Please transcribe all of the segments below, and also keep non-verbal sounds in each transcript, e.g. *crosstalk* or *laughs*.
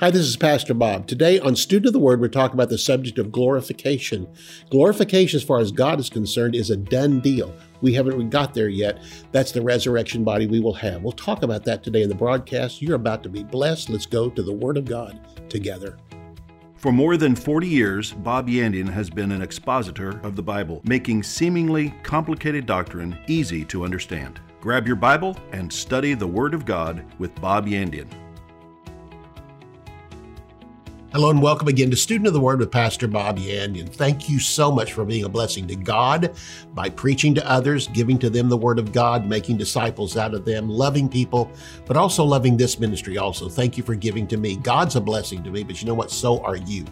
Hi, this is Pastor Bob. Today on Student of the Word, we're talking about the subject of glorification. Glorification, as far as God is concerned, is a done deal. We haven't got there yet. That's the resurrection body we will have. We'll talk about that today in the broadcast. You're about to be blessed. Let's go to the Word of God together. For more than 40 years, Bob Yandian has been an expositor of the Bible, making seemingly complicated doctrine easy to understand. Grab your Bible and study the Word of God with Bob Yandian. Hello and welcome again to Student of the Word with Pastor Bob Yandian. Thank you so much for being a blessing to God by preaching to others, giving to them the Word of God, making disciples out of them, loving people, but also loving this ministry also. Thank you for giving to me. God's a blessing to me, but you know what? So are you.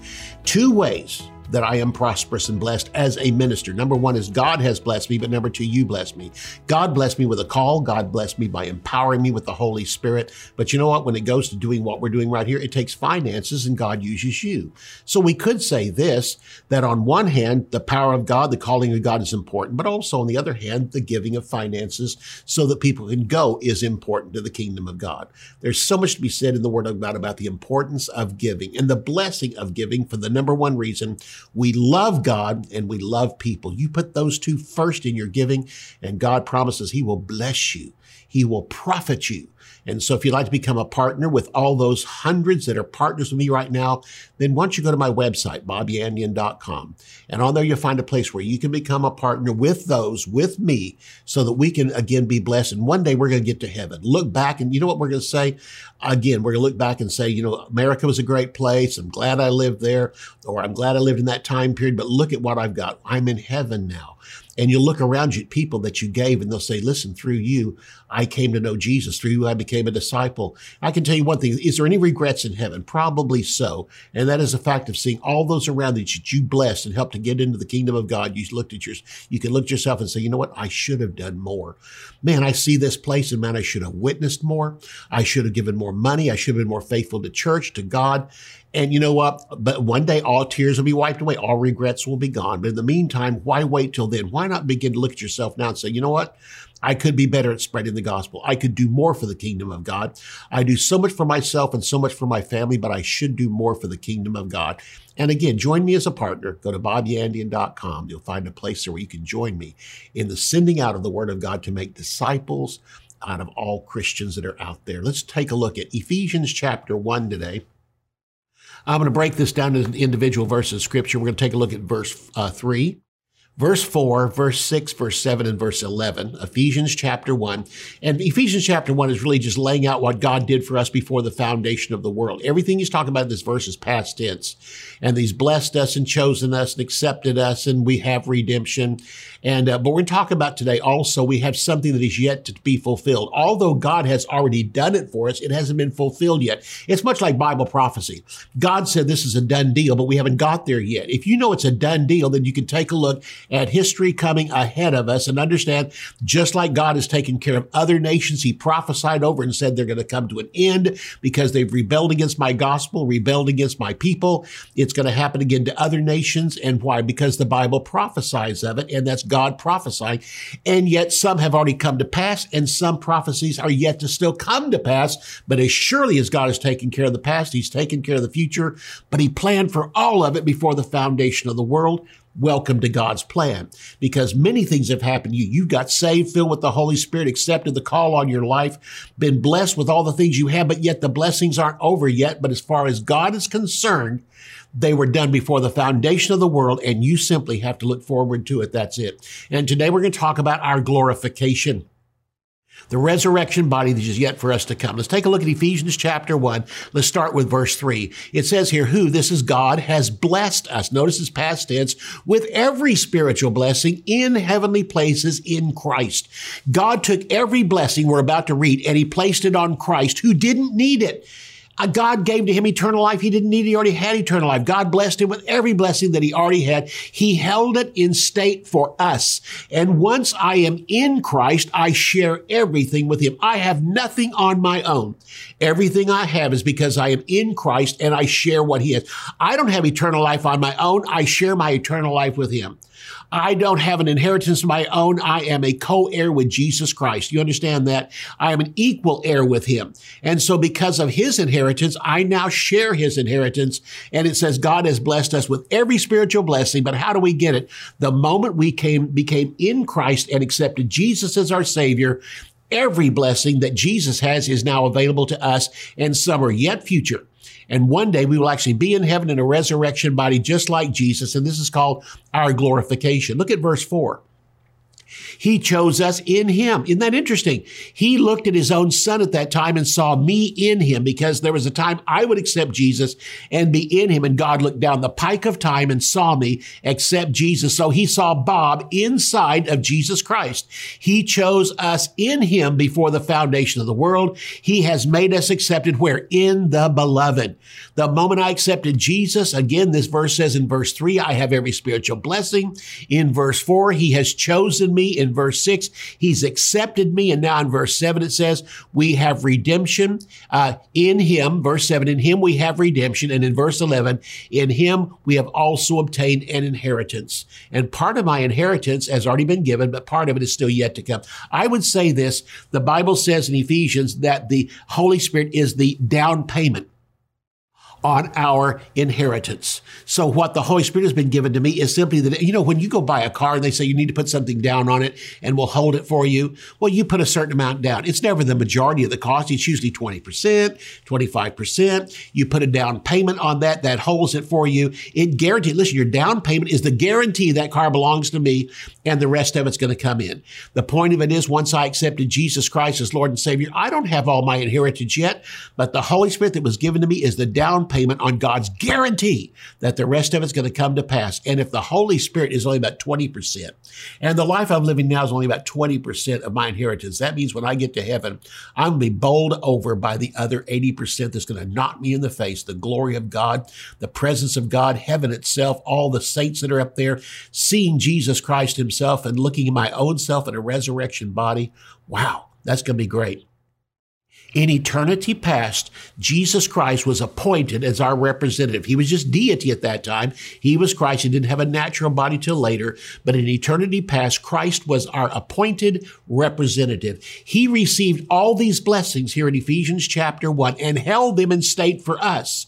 Two ways that I am prosperous and blessed as a minister. Number one is God has blessed me, but number two, you bless me. God blessed me with a call. God blessed me by empowering me with the Holy Spirit. But you know what? When it goes to doing what we're doing right here, it takes finances and God uses you. So we could say this, that on one hand, the power of God, the calling of God is important, but also on the other hand, the giving of finances so that people can go is important to the kingdom of God. There's so much to be said in the word of God about the importance of giving and the blessing of giving for the number one reason we love God and we love people. You put those two first in your giving, and God promises He will bless you. He will profit you. And so if you'd like to become a partner with all those hundreds that are partners with me right now, then don't you go to my website, bobyandian.com. And on there you'll find a place where you can become a partner with those, with me, so that we can again be blessed. And one day we're going to get to heaven. Look back and you know what we're going to say? Again, we're going to look back and say, you know, America was a great place. I'm glad I lived there, or I'm glad I lived in that time period, but look at what I've got. I'm in heaven now. And you look around you at people that you gave and they'll say, listen, through you, I came to know Jesus. Through you, I became a disciple. I can tell you one thing. Is there any regrets in heaven? Probably so. And that is a fact of seeing all those around that you blessed and helped to get into the kingdom of God. You looked at yours, you can look at yourself and say, you know what? I should have done more. Man, I see this place and man, I should have witnessed more. I should have given more money. I should have been more faithful to church, to God. And you know what? But one day all tears will be wiped away. All regrets will be gone. But in the meantime, why wait till then? Why not begin to look at yourself now and say, you know what? I could be better at spreading the gospel. I could do more for the kingdom of God. I do so much for myself and so much for my family, but I should do more for the kingdom of God. And again, join me as a partner. Go to bobyandian.com. You'll find a place there where you can join me in the sending out of the word of God to make disciples out of all Christians that are out there. Let's take a look at Ephesians chapter 1 today. I'm going to break this down into individual verses of scripture. We're going to take a look at verse uh, 3 verse 4, verse 6, verse 7, and verse 11, Ephesians chapter 1. And Ephesians chapter 1 is really just laying out what God did for us before the foundation of the world. Everything he's talking about in this verse is past tense. And he's blessed us and chosen us and accepted us, and we have redemption. And, uh, but we're talking about today also, we have something that is yet to be fulfilled. Although God has already done it for us, it hasn't been fulfilled yet. It's much like Bible prophecy. God said this is a done deal, but we haven't got there yet. If you know it's a done deal, then you can take a look at history coming ahead of us and understand just like God has taken care of other nations, he prophesied over and said they're going to come to an end because they've rebelled against my gospel, rebelled against my people. It's going to happen again to other nations. And why? Because the Bible prophesies of it and that's God prophesying. And yet some have already come to pass and some prophecies are yet to still come to pass. But as surely as God has taken care of the past, he's taken care of the future, but he planned for all of it before the foundation of the world welcome to God's plan because many things have happened to you. You got saved, filled with the Holy Spirit, accepted the call on your life, been blessed with all the things you have, but yet the blessings aren't over yet. But as far as God is concerned, they were done before the foundation of the world, and you simply have to look forward to it. That's it. And today we're going to talk about our glorification the resurrection body that is yet for us to come. Let's take a look at Ephesians chapter 1. Let's start with verse 3. It says here, who, this is God, has blessed us. Notice it's past tense, with every spiritual blessing in heavenly places in Christ. God took every blessing we're about to read and he placed it on Christ who didn't need it. Uh, God gave to him eternal life. He didn't need. He already had eternal life. God blessed him with every blessing that he already had. He held it in state for us. And once I am in Christ, I share everything with him. I have nothing on my own. Everything I have is because I am in Christ and I share what he has. I don't have eternal life on my own. I share my eternal life with him. I don't have an inheritance of my own. I am a co-heir with Jesus Christ. You understand that? I am an equal heir with him. And so because of his inheritance, I now share his inheritance. And it says God has blessed us with every spiritual blessing. But how do we get it? The moment we came, became in Christ and accepted Jesus as our savior, every blessing that Jesus has is now available to us and some are yet future. And one day we will actually be in heaven in a resurrection body just like Jesus. And this is called our glorification. Look at verse four. He chose us in him. Isn't that interesting? He looked at his own son at that time and saw me in him because there was a time I would accept Jesus and be in him. And God looked down the pike of time and saw me accept Jesus. So he saw Bob inside of Jesus Christ. He chose us in him before the foundation of the world. He has made us accepted where? In the beloved. The moment I accepted Jesus, again, this verse says in verse three, I have every spiritual blessing. In verse four, he has chosen me. In verse six, he's accepted me. And now in verse seven, it says, we have redemption uh, in him. Verse seven, in him we have redemption. And in verse 11, in him we have also obtained an inheritance. And part of my inheritance has already been given, but part of it is still yet to come. I would say this, the Bible says in Ephesians that the Holy Spirit is the down payment on our inheritance. So what the Holy Spirit has been given to me is simply that, you know, when you go buy a car and they say you need to put something down on it and we'll hold it for you. Well, you put a certain amount down. It's never the majority of the cost. It's usually 20%, 25%. You put a down payment on that. That holds it for you. It guarantees, listen, your down payment is the guarantee that car belongs to me and the rest of it's going to come in. The point of it is once I accepted Jesus Christ as Lord and Savior, I don't have all my inheritance yet, but the Holy Spirit that was given to me is the down payment on God's guarantee that the rest of it's going to come to pass. And if the Holy Spirit is only about 20%, and the life I'm living now is only about 20% of my inheritance, that means when I get to heaven, I'm going to be bowled over by the other 80% that's going to knock me in the face. The glory of God, the presence of God, heaven itself, all the saints that are up there, seeing Jesus Christ himself and looking at my own self in a resurrection body. Wow, that's going to be great. In eternity past, Jesus Christ was appointed as our representative. He was just deity at that time. He was Christ. He didn't have a natural body till later. But in eternity past, Christ was our appointed representative. He received all these blessings here in Ephesians chapter 1 and held them in state for us.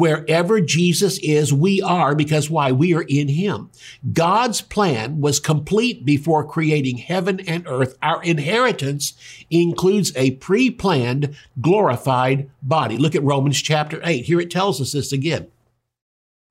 Wherever Jesus is, we are because why? We are in him. God's plan was complete before creating heaven and earth. Our inheritance includes a pre-planned, glorified body. Look at Romans chapter 8. Here it tells us this again.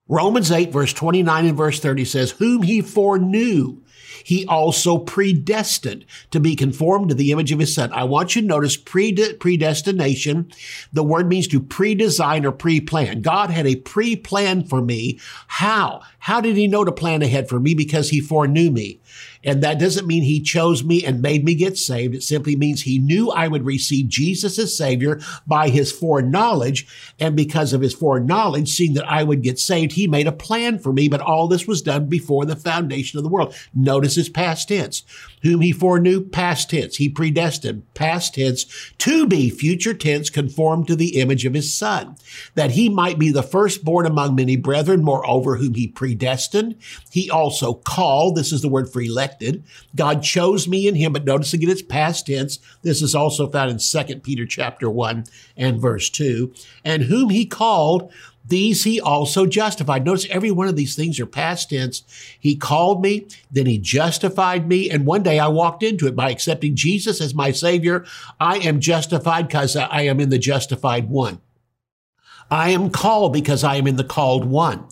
Romans 8 verse 29 and verse 30 says, whom he foreknew, he also predestined to be conformed to the image of his son. I want you to notice predestination. The word means to pre-design or pre-plan. God had a pre-plan for me. How? How did he know to plan ahead for me? Because he foreknew me. And that doesn't mean he chose me and made me get saved. It simply means he knew I would receive Jesus as Savior by his foreknowledge. And because of his foreknowledge, seeing that I would get saved, he made a plan for me. But all this was done before the foundation of the world. Notice past tense. Whom he foreknew, past tense. He predestined, past tense, to be future tense, conformed to the image of his son, that he might be the firstborn among many brethren. Moreover, whom he predestined, he also called. This is the word for elected. God chose me in him, but notice again it's past tense. This is also found in 2 Peter chapter 1 and verse 2. And whom he called, these he also justified. Notice every one of these things are past tense. He called me, then he justified me, and one day I walked into it by accepting Jesus as my Savior. I am justified because I am in the justified one. I am called because I am in the called one.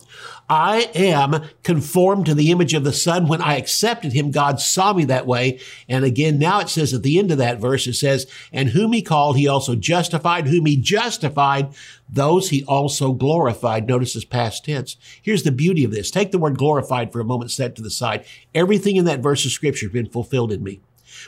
I am conformed to the image of the Son. When I accepted him, God saw me that way. And again, now it says at the end of that verse, it says, and whom he called, he also justified. Whom he justified, those he also glorified. Notice his past tense. Here's the beauty of this. Take the word glorified for a moment, set to the side. Everything in that verse of scripture has been fulfilled in me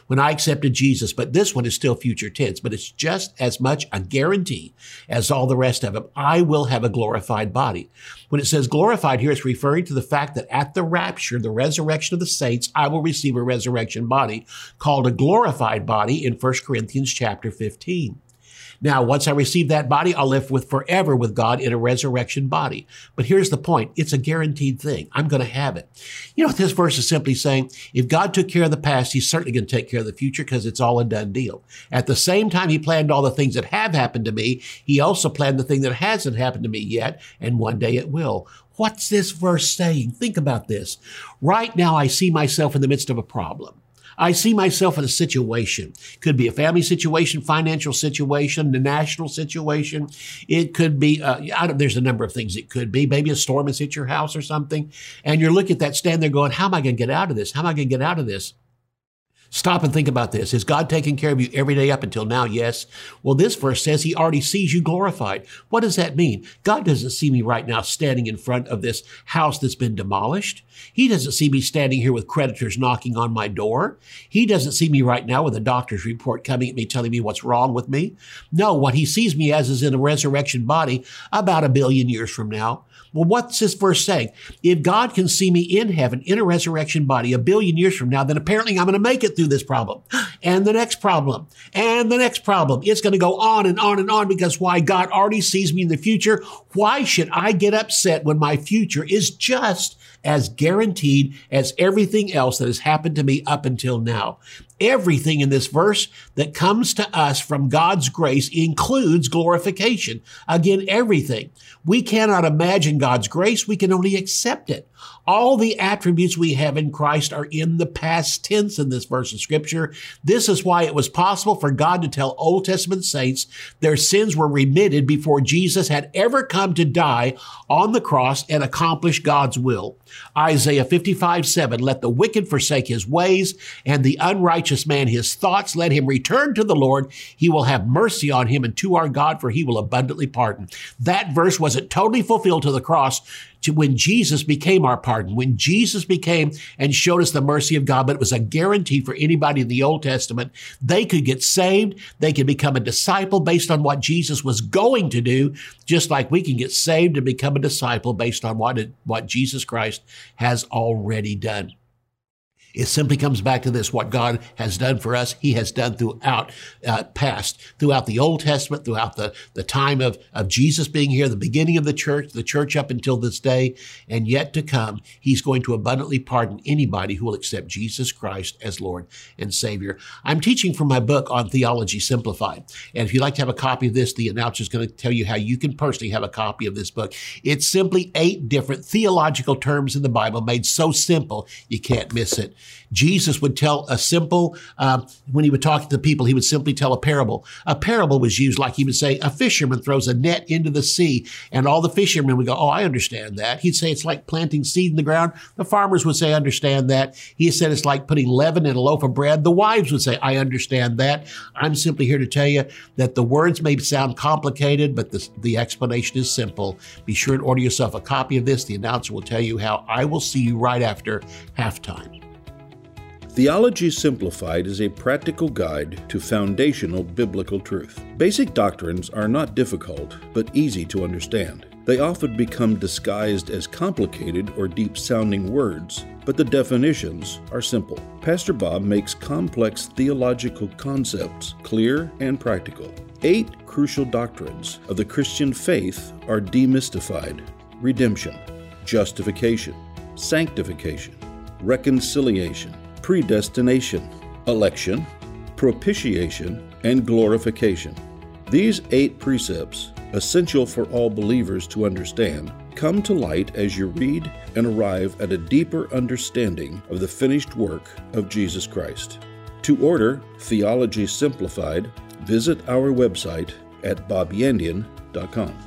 when I accepted Jesus, but this one is still future tense, but it's just as much a guarantee as all the rest of them. I will have a glorified body. When it says glorified here, it's referring to the fact that at the rapture, the resurrection of the saints, I will receive a resurrection body called a glorified body in 1 Corinthians chapter 15. Now, once I receive that body, I'll live with forever with God in a resurrection body. But here's the point. It's a guaranteed thing. I'm going to have it. You know, this verse is simply saying, if God took care of the past, he's certainly going to take care of the future because it's all a done deal. At the same time, he planned all the things that have happened to me. He also planned the thing that hasn't happened to me yet. And one day it will. What's this verse saying? Think about this. Right now, I see myself in the midst of a problem. I see myself in a situation. Could be a family situation, financial situation, the national situation. It could be, uh, there's a number of things it could be. Maybe a storm has hit your house or something. And you're looking at that stand there going, how am I going to get out of this? How am I going to get out of this? Stop and think about this. Is God taking care of you every day up until now? Yes. Well, this verse says he already sees you glorified. What does that mean? God doesn't see me right now standing in front of this house that's been demolished. He doesn't see me standing here with creditors knocking on my door. He doesn't see me right now with a doctor's report coming at me telling me what's wrong with me. No, what he sees me as is in a resurrection body about a billion years from now. Well, what's this verse saying? If God can see me in heaven in a resurrection body a billion years from now, then apparently I'm going to make it through this problem and the next problem and the next problem. It's going to go on and on and on because why? God already sees me in the future. Why should I get upset when my future is just as guaranteed as everything else that has happened to me up until now? Everything in this verse that comes to us from God's grace includes glorification. Again, everything. We cannot imagine God's grace. We can only accept it. All the attributes we have in Christ are in the past tense in this verse of scripture. This is why it was possible for God to tell Old Testament saints their sins were remitted before Jesus had ever come to die on the cross and accomplish God's will. Isaiah 55, 7, let the wicked forsake his ways and the unrighteous man his thoughts. Let him return to the Lord. He will have mercy on him and to our God, for he will abundantly pardon. That verse wasn't totally fulfilled to the cross to when Jesus became our pardon, when Jesus became and showed us the mercy of God, but it was a guarantee for anybody in the Old Testament. They could get saved. They could become a disciple based on what Jesus was going to do, just like we can get saved and become a disciple based on what, it, what Jesus Christ has already done. It simply comes back to this what God has done for us, He has done throughout uh, past, throughout the Old Testament, throughout the, the time of, of Jesus being here, the beginning of the church, the church up until this day, and yet to come. He's going to abundantly pardon anybody who will accept Jesus Christ as Lord and Savior. I'm teaching from my book on Theology Simplified. And if you'd like to have a copy of this, the announcer is going to tell you how you can personally have a copy of this book. It's simply eight different theological terms in the Bible made so simple you can't miss it. Jesus would tell a simple, uh, when he would talk to the people, he would simply tell a parable. A parable was used like he would say, a fisherman throws a net into the sea, and all the fishermen would go, Oh, I understand that. He'd say it's like planting seed in the ground. The farmers would say, understand that. He said it's like putting leaven in a loaf of bread. The wives would say, I understand that. I'm simply here to tell you that the words may sound complicated, but the, the explanation is simple. Be sure and order yourself a copy of this. The announcer will tell you how I will see you right after halftime. Theology Simplified is a practical guide to foundational biblical truth. Basic doctrines are not difficult, but easy to understand. They often become disguised as complicated or deep sounding words, but the definitions are simple. Pastor Bob makes complex theological concepts clear and practical. Eight crucial doctrines of the Christian faith are demystified redemption, justification, sanctification, reconciliation predestination, election, propitiation, and glorification. These eight precepts, essential for all believers to understand, come to light as you read and arrive at a deeper understanding of the finished work of Jesus Christ. To order Theology Simplified, visit our website at bobyandian.com.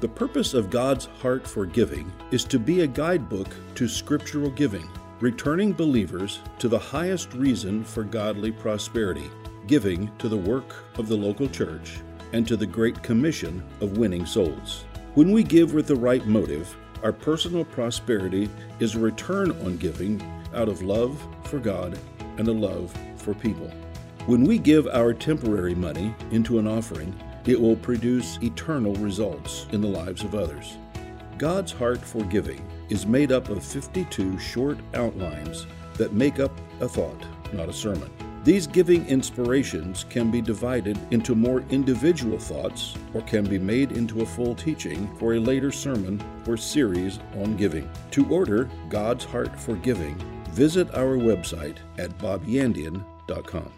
The purpose of God's heart for giving is to be a guidebook to scriptural giving returning believers to the highest reason for godly prosperity, giving to the work of the local church and to the great commission of winning souls. When we give with the right motive, our personal prosperity is a return on giving out of love for God and a love for people. When we give our temporary money into an offering, it will produce eternal results in the lives of others. God's heart for giving is made up of 52 short outlines that make up a thought, not a sermon. These giving inspirations can be divided into more individual thoughts or can be made into a full teaching for a later sermon or series on giving. To order God's Heart for Giving, visit our website at bobyandian.com.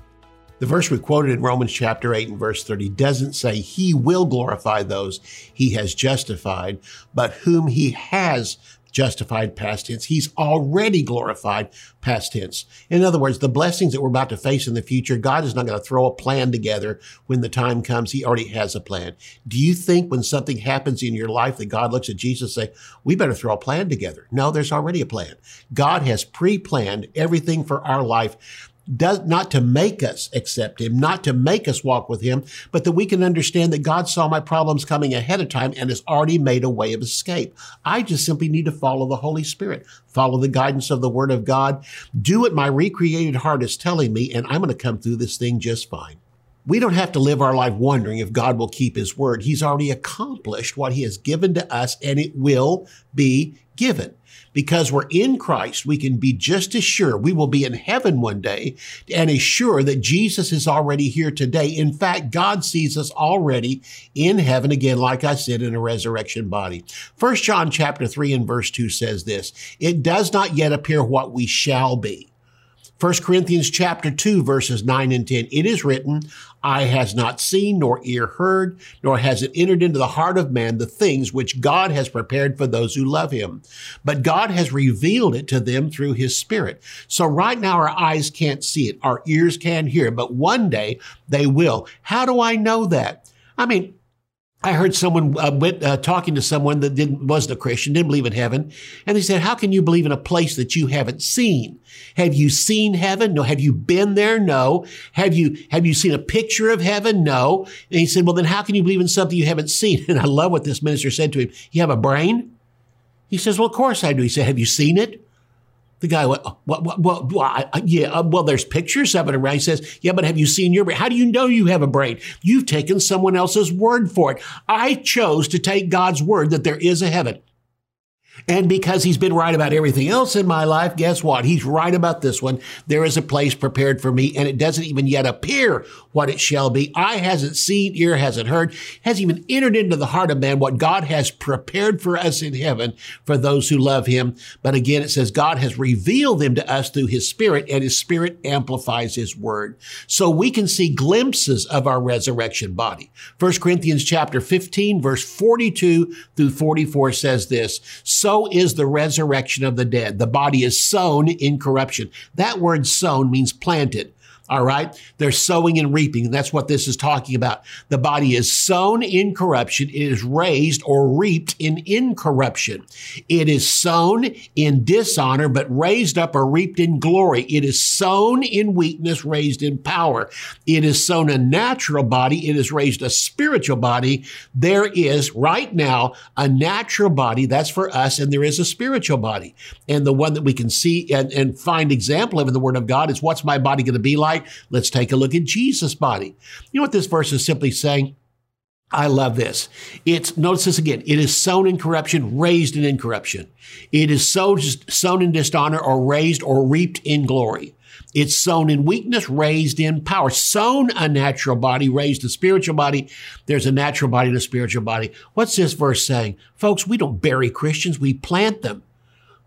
The verse we quoted in Romans chapter 8 and verse 30 doesn't say he will glorify those he has justified, but whom he has justified past tense. He's already glorified past tense. In other words, the blessings that we're about to face in the future, God is not going to throw a plan together when the time comes. He already has a plan. Do you think when something happens in your life that God looks at Jesus and say, we better throw a plan together? No, there's already a plan. God has pre-planned everything for our life does not to make us accept him, not to make us walk with him, but that we can understand that God saw my problems coming ahead of time and has already made a way of escape. I just simply need to follow the Holy Spirit, follow the guidance of the Word of God, do what my recreated heart is telling me, and I'm going to come through this thing just fine. We don't have to live our life wondering if God will keep his word. He's already accomplished what he has given to us and it will be given. Because we're in Christ, we can be just as sure we will be in heaven one day and as sure that Jesus is already here today. In fact, God sees us already in heaven again, like I said, in a resurrection body. First John chapter three and verse two says this, it does not yet appear what we shall be 1 Corinthians chapter 2 verses 9 and 10. It is written, eye has not seen nor ear heard, nor has it entered into the heart of man the things which God has prepared for those who love him. But God has revealed it to them through his spirit. So right now our eyes can't see it. Our ears can't hear it, but one day they will. How do I know that? I mean, I heard someone uh, went uh, talking to someone that didn't wasn't a Christian, didn't believe in heaven, and they said, "How can you believe in a place that you haven't seen? Have you seen heaven? No. Have you been there? No. Have you have you seen a picture of heaven? No." And he said, "Well, then how can you believe in something you haven't seen?" *laughs* And I love what this minister said to him. You have a brain? He says, "Well, of course I do." He said, "Have you seen it?" The guy went, what, what yeah, uh, well, there's pictures of it around. He says, yeah, but have you seen your brain? How do you know you have a brain? You've taken someone else's word for it. I chose to take God's word that there is a heaven. And because he's been right about everything else in my life, guess what? He's right about this one. There is a place prepared for me, and it doesn't even yet appear what it shall be. Eye hasn't seen, ear hasn't heard, hasn't even entered into the heart of man what God has prepared for us in heaven for those who love him. But again, it says God has revealed them to us through his spirit, and his spirit amplifies his word. So we can see glimpses of our resurrection body. 1 Corinthians chapter 15, verse 42 through 44 says this, so is the resurrection of the dead. The body is sown in corruption. That word sown means planted. All right. They're sowing and reaping. And that's what this is talking about. The body is sown in corruption. It is raised or reaped in incorruption. It is sown in dishonor, but raised up or reaped in glory. It is sown in weakness, raised in power. It is sown a natural body. It is raised a spiritual body. There is right now a natural body. That's for us. And there is a spiritual body. And the one that we can see and, and find example of in the word of God is what's my body going to be like? Let's take a look at Jesus' body. You know what this verse is simply saying? I love this. It's, notice this again. It is sown in corruption, raised in incorruption. It is sown, sown in dishonor or raised or reaped in glory. It's sown in weakness, raised in power. Sown a natural body, raised a spiritual body. There's a natural body and a spiritual body. What's this verse saying? Folks, we don't bury Christians, we plant them.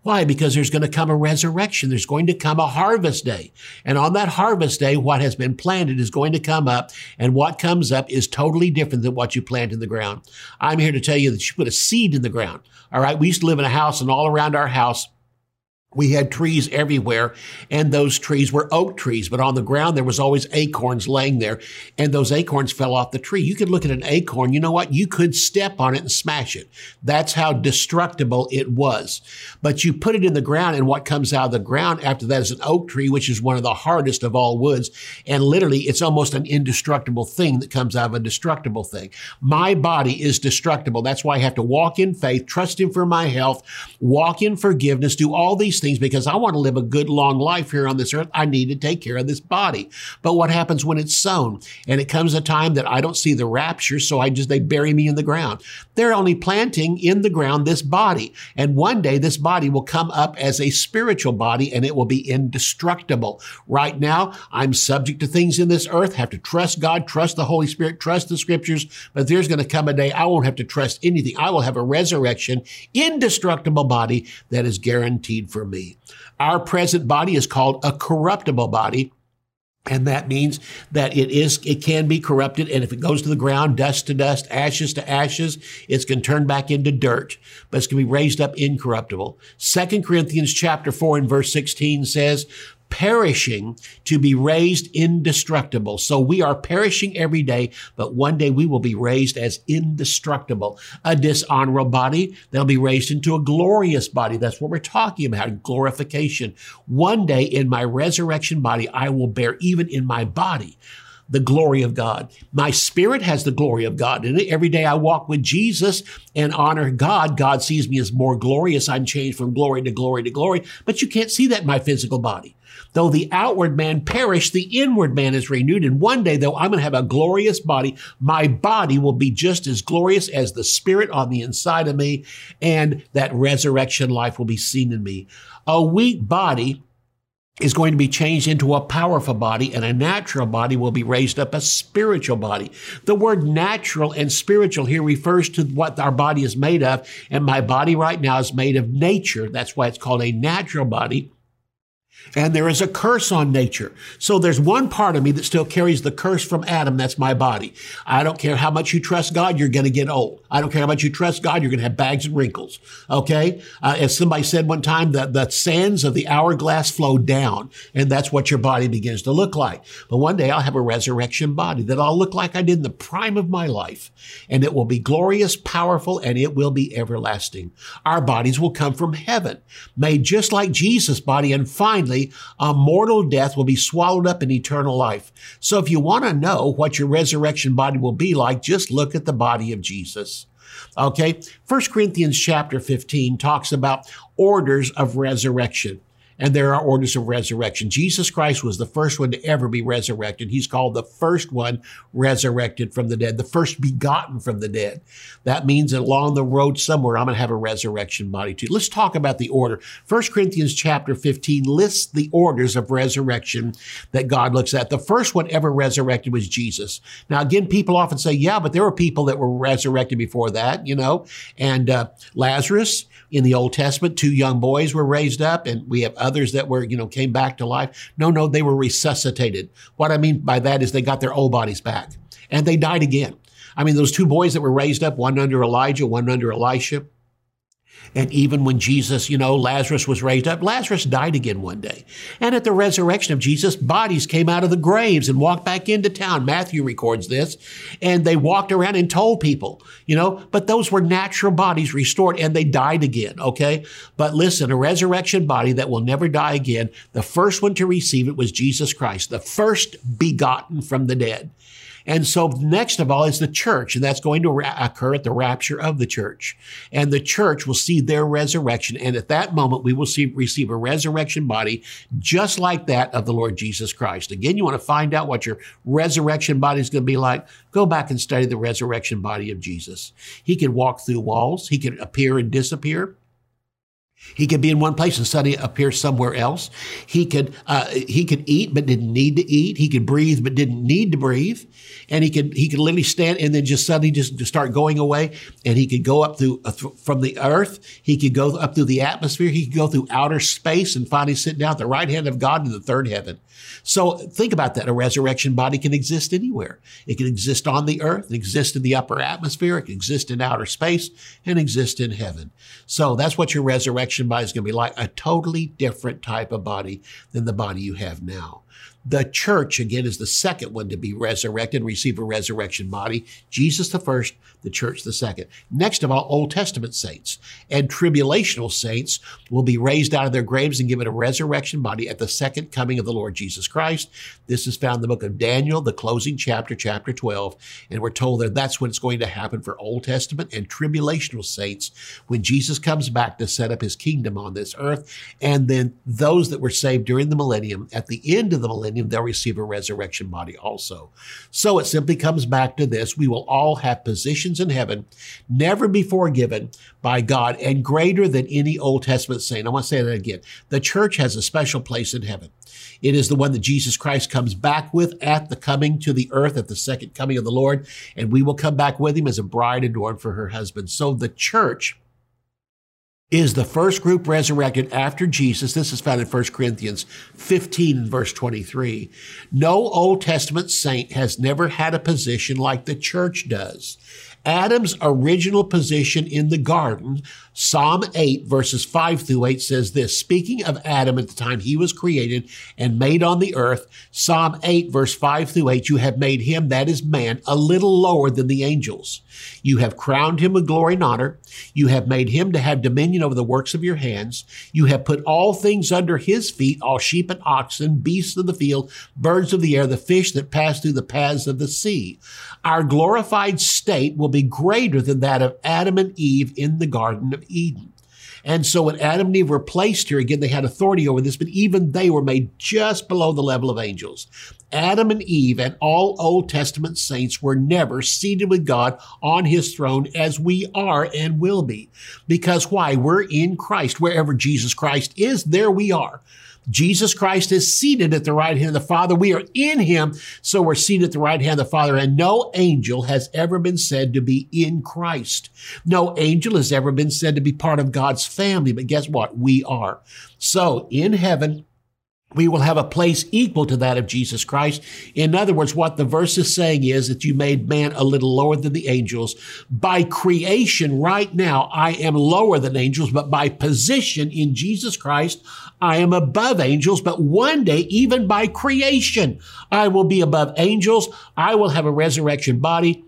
Why? Because there's going to come a resurrection. There's going to come a harvest day. And on that harvest day, what has been planted is going to come up. And what comes up is totally different than what you plant in the ground. I'm here to tell you that you put a seed in the ground. All right. We used to live in a house and all around our house, we had trees everywhere and those trees were oak trees but on the ground there was always acorns laying there and those acorns fell off the tree. You could look at an acorn you know what? You could step on it and smash it. That's how destructible it was. But you put it in the ground and what comes out of the ground after that is an oak tree which is one of the hardest of all woods and literally it's almost an indestructible thing that comes out of a destructible thing. My body is destructible. That's why i have to walk in faith trust him for my health walk in forgiveness do all these things because I want to live a good long life here on this earth. I need to take care of this body. But what happens when it's sown? And it comes a time that I don't see the rapture, so I just, they bury me in the ground. They're only planting in the ground this body. And one day this body will come up as a spiritual body and it will be indestructible. Right now, I'm subject to things in this earth, have to trust God, trust the Holy Spirit, trust the scriptures. But there's going to come a day I won't have to trust anything. I will have a resurrection, indestructible body that is guaranteed for me me. Our present body is called a corruptible body. And that means that it is, it can be corrupted. And if it goes to the ground, dust to dust, ashes to ashes, it's going to turn back into dirt, but it's going to be raised up incorruptible. Second Corinthians chapter four and verse 16 says, perishing to be raised indestructible. So we are perishing every day, but one day we will be raised as indestructible. A dishonorable body they'll be raised into a glorious body. That's what we're talking about, glorification. One day in my resurrection body, I will bear even in my body the glory of God. My spirit has the glory of God in it. Every day I walk with Jesus and honor God. God sees me as more glorious. I'm changed from glory to glory to glory, but you can't see that in my physical body. Though the outward man perish, the inward man is renewed. And one day, though I'm going to have a glorious body, my body will be just as glorious as the spirit on the inside of me. And that resurrection life will be seen in me. A weak body is going to be changed into a powerful body and a natural body will be raised up a spiritual body. The word natural and spiritual here refers to what our body is made of. And my body right now is made of nature. That's why it's called a natural body. And there is a curse on nature. So there's one part of me that still carries the curse from Adam. That's my body. I don't care how much you trust God, you're going to get old. I don't care how much you trust God, you're going to have bags and wrinkles. Okay? Uh, as somebody said one time, that the sands of the hourglass flow down, and that's what your body begins to look like. But one day I'll have a resurrection body that I'll look like I did in the prime of my life. And it will be glorious, powerful, and it will be everlasting. Our bodies will come from heaven, made just like Jesus' body, and finally a mortal death will be swallowed up in eternal life. So if you want to know what your resurrection body will be like, just look at the body of Jesus. Okay. First Corinthians chapter 15 talks about orders of resurrection and there are orders of resurrection. Jesus Christ was the first one to ever be resurrected. He's called the first one resurrected from the dead, the first begotten from the dead. That means that along the road somewhere, I'm going to have a resurrection body too. Let's talk about the order. First Corinthians chapter 15 lists the orders of resurrection that God looks at. The first one ever resurrected was Jesus. Now, again, people often say, yeah, but there were people that were resurrected before that, you know, and uh, Lazarus in the Old Testament, two young boys were raised up and we have others that were, you know, came back to life. No, no, they were resuscitated. What I mean by that is they got their old bodies back and they died again. I mean, those two boys that were raised up, one under Elijah, one under Elisha, and even when Jesus, you know, Lazarus was raised up, Lazarus died again one day. And at the resurrection of Jesus, bodies came out of the graves and walked back into town. Matthew records this. And they walked around and told people, you know, but those were natural bodies restored and they died again, okay? But listen, a resurrection body that will never die again, the first one to receive it was Jesus Christ, the first begotten from the dead. And so next of all is the church, and that's going to ra- occur at the rapture of the church. And the church will see their resurrection. And at that moment, we will see, receive a resurrection body just like that of the Lord Jesus Christ. Again, you want to find out what your resurrection body is going to be like? Go back and study the resurrection body of Jesus. He can walk through walls. He can appear and disappear. He could be in one place and suddenly appear somewhere else. He could uh, he could eat but didn't need to eat. He could breathe but didn't need to breathe. And he could he could literally stand and then just suddenly just start going away. And he could go up through uh, th- from the earth. He could go up through the atmosphere. He could go through outer space and finally sit down at the right hand of God in the third heaven. So think about that. A resurrection body can exist anywhere. It can exist on the earth, exist in the upper atmosphere, it can exist in outer space, and exist in heaven. So that's what your resurrection body is going to be like a totally different type of body than the body you have now. The church, again, is the second one to be resurrected receive a resurrection body. Jesus the first, the church the second. Next of all, Old Testament saints and tribulational saints will be raised out of their graves and given a resurrection body at the second coming of the Lord Jesus Christ. This is found in the book of Daniel, the closing chapter, chapter 12. And we're told that that's when it's going to happen for Old Testament and tribulational saints when Jesus comes back to set up his kingdom on this earth. And then those that were saved during the millennium, at the end of the millennium, they'll receive a resurrection body also. So it simply comes back to this. We will all have positions in heaven never before given by God and greater than any Old Testament saint. I want to say that again. The church has a special place in heaven. It is the one that Jesus Christ comes back with at the coming to the earth, at the second coming of the Lord, and we will come back with him as a bride adorned for her husband. So the church is the first group resurrected after Jesus. This is found in 1 Corinthians 15 verse 23. No Old Testament saint has never had a position like the church does. Adam's original position in the garden, Psalm 8 verses 5 through 8 says this, speaking of Adam at the time he was created and made on the earth, Psalm 8 verse 5 through 8, you have made him, that is man, a little lower than the angels. You have crowned him with glory and honor. You have made him to have dominion over the works of your hands. You have put all things under his feet, all sheep and oxen, beasts of the field, birds of the air, the fish that pass through the paths of the sea. Our glorified state will be greater than that of Adam and Eve in the Garden Eden. And so when Adam and Eve were placed here, again, they had authority over this, but even they were made just below the level of angels. Adam and Eve and all Old Testament saints were never seated with God on his throne as we are and will be. Because why? We're in Christ. Wherever Jesus Christ is, there we are. Jesus Christ is seated at the right hand of the Father. We are in him, so we're seated at the right hand of the Father. And no angel has ever been said to be in Christ. No angel has ever been said to be part of God's family. But guess what? We are. So in heaven, we will have a place equal to that of Jesus Christ. In other words, what the verse is saying is that you made man a little lower than the angels. By creation, right now, I am lower than angels, but by position in Jesus Christ, I am above angels. But one day, even by creation, I will be above angels. I will have a resurrection body.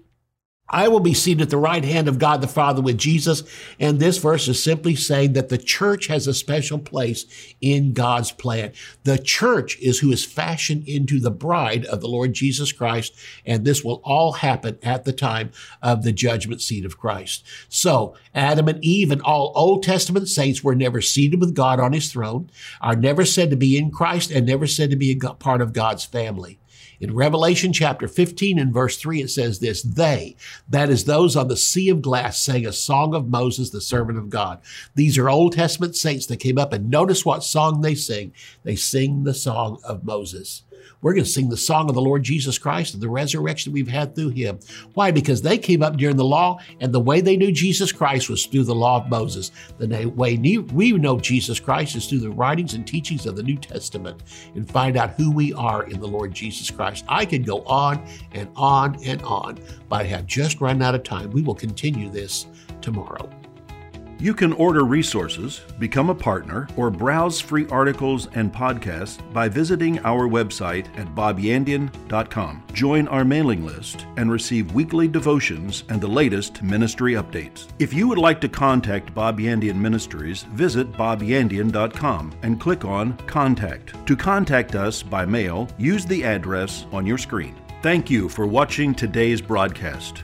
I will be seated at the right hand of God the Father with Jesus. And this verse is simply saying that the church has a special place in God's plan. The church is who is fashioned into the bride of the Lord Jesus Christ. And this will all happen at the time of the judgment seat of Christ. So Adam and Eve and all Old Testament saints were never seated with God on his throne, are never said to be in Christ and never said to be a part of God's family. In Revelation chapter 15 and verse 3, it says this, they, that is those on the sea of glass, sang a song of Moses, the servant of God. These are Old Testament saints that came up and notice what song they sing. They sing the song of Moses. We're going to sing the song of the Lord Jesus Christ and the resurrection we've had through him. Why? Because they came up during the law, and the way they knew Jesus Christ was through the law of Moses. The way we know Jesus Christ is through the writings and teachings of the New Testament and find out who we are in the Lord Jesus Christ. I could go on and on and on, but I have just run out of time. We will continue this tomorrow. You can order resources, become a partner, or browse free articles and podcasts by visiting our website at bobyandian.com. Join our mailing list and receive weekly devotions and the latest ministry updates. If you would like to contact Bob Yandian Ministries, visit bobyandian.com and click on Contact. To contact us by mail, use the address on your screen. Thank you for watching today's broadcast.